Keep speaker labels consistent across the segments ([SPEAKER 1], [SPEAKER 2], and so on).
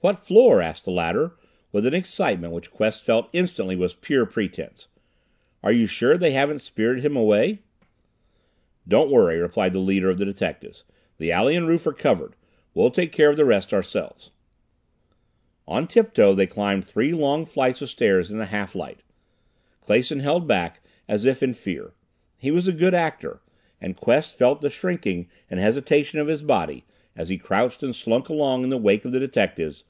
[SPEAKER 1] "What floor?" asked the latter, with an excitement which Quest felt instantly was pure pretense. "Are you sure they haven't spirited him away?" "Don't worry," replied the leader of the detectives. "The alley and roof are covered. We'll take care of the rest ourselves." On tiptoe they climbed three long flights of stairs in the half light. Clason held back, as if in fear. He was a good actor, and Quest felt the shrinking and hesitation of his body as he crouched and slunk along in the wake of the detectives,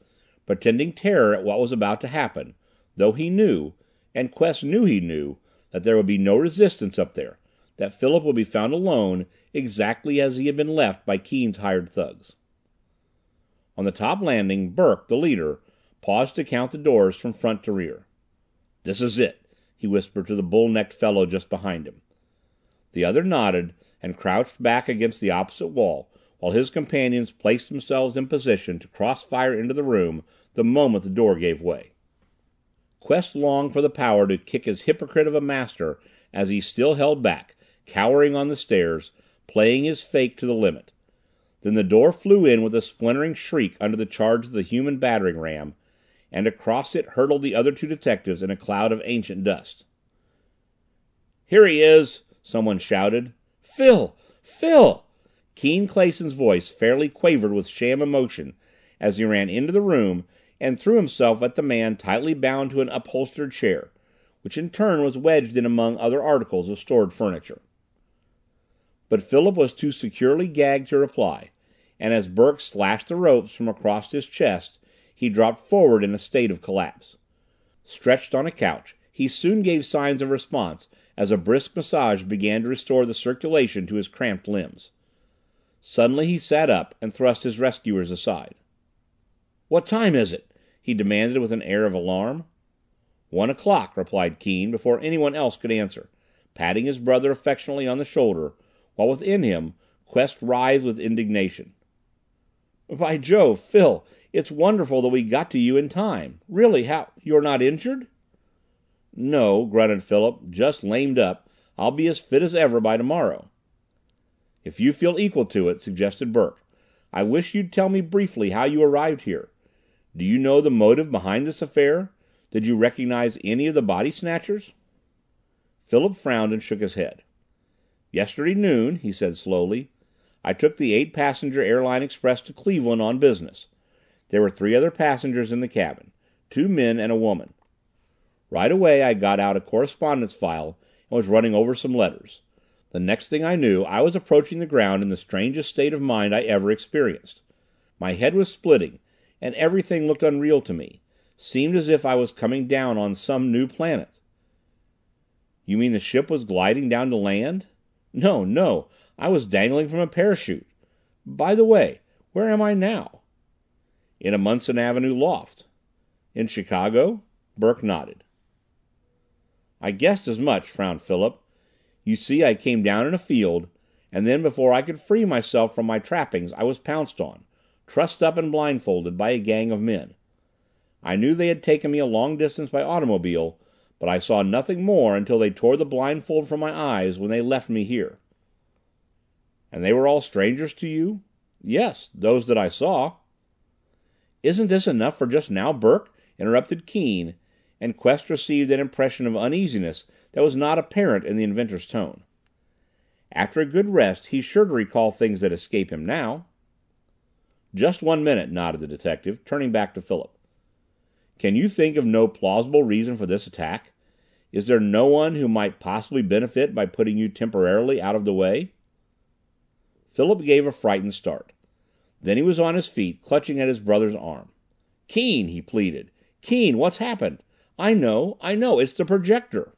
[SPEAKER 1] pretending terror at what was about to happen, though he knew, and Quest knew he knew, that there would be no resistance up there, that Philip would be found alone, exactly as he had been left by Keane's hired thugs. On the top landing, Burke, the leader, paused to count the doors from front to rear. "This is it," he whispered to the bull necked fellow just behind him. The other nodded and crouched back against the opposite wall while his companions placed themselves in position to cross fire into the room the moment the door gave way. Quest longed for the power to kick his hypocrite of a master as he still held back, cowering on the stairs, playing his fake to the limit. Then the door flew in with a splintering shriek under the charge of the human battering ram, and across it hurtled the other two detectives in a cloud of ancient dust. "Here he is!" someone shouted. "Phil! Phil!" Keane Clason's voice fairly quavered with sham emotion as he ran into the room and threw himself at the man tightly bound to an upholstered chair, which in turn was wedged in among other articles of stored furniture. But Philip was too securely gagged to reply, and as Burke slashed the ropes from across his chest he dropped forward in a state of collapse. Stretched on a couch, he soon gave signs of response as a brisk massage began to restore the circulation to his cramped limbs. Suddenly he sat up and thrust his rescuers aside. "What time is it?" he demanded with an air of alarm. "One o'clock," replied Keane before anyone else could answer, patting his brother affectionately on the shoulder, while within him Quest writhed with indignation. "By Jove, Phil, it's wonderful that we got to you in time. Really, how you're not injured?" "No," grunted Philip, "just lamed up. I'll be as fit as ever by tomorrow." "If you feel equal to it," suggested Burke, "I wish you'd tell me briefly how you arrived here. Do you know the motive behind this affair? Did you recognize any of the body snatchers?" Philip frowned and shook his head. "Yesterday noon," he said slowly, "I took the eight passenger Airline Express to Cleveland on business. There were three other passengers in the cabin two men and a woman. Right away I got out a correspondence file and was running over some letters. The next thing I knew I was approaching the ground in the strangest state of mind I ever experienced. My head was splitting, and everything looked unreal to me seemed as if I was coming down on some new planet." "You mean the ship was gliding down to land?" "No, no. I was dangling from a parachute. By the way, where am I now?" "In a Munson Avenue loft." "In Chicago?" Burke nodded. "I guessed as much," frowned Philip. You see, I came down in a field, and then before I could free myself from my trappings I was pounced on, trussed up and blindfolded, by a gang of men. I knew they had taken me a long distance by automobile, but I saw nothing more until they tore the blindfold from my eyes when they left me here." "And they were all strangers to you?" "Yes, those that I saw." "Isn't this enough for just now, Burke?" interrupted Keane, and Quest received an impression of uneasiness that was not apparent in the inventor's tone. After a good rest he's sure to recall things that escape him now. "Just one minute," nodded the detective, turning back to Philip. "Can you think of no plausible reason for this attack? Is there no one who might possibly benefit by putting you temporarily out of the way?" Philip gave a frightened start. Then he was on his feet, clutching at his brother's arm. "Keane!" he pleaded. "Keane, what's happened? I know, I know, it's the Projector!"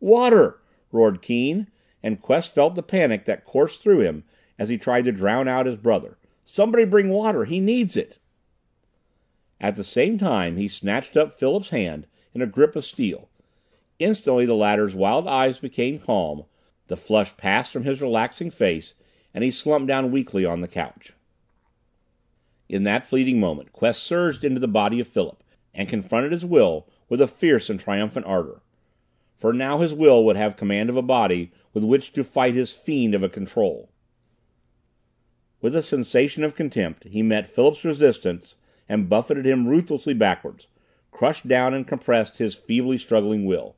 [SPEAKER 1] "Water!" roared Keane, and Quest felt the panic that coursed through him as he tried to drown out his brother. "Somebody bring water! He needs it!" At the same time he snatched up Philip's hand in a grip of steel. Instantly the latter's wild eyes became calm, the flush passed from his relaxing face, and he slumped down weakly on the couch. In that fleeting moment Quest surged into the body of Philip and confronted his will with a fierce and triumphant ardor for now his will would have command of a body with which to fight his fiend of a Control. With a sensation of contempt he met Philip's resistance and buffeted him ruthlessly backwards, crushed down and compressed his feebly struggling will.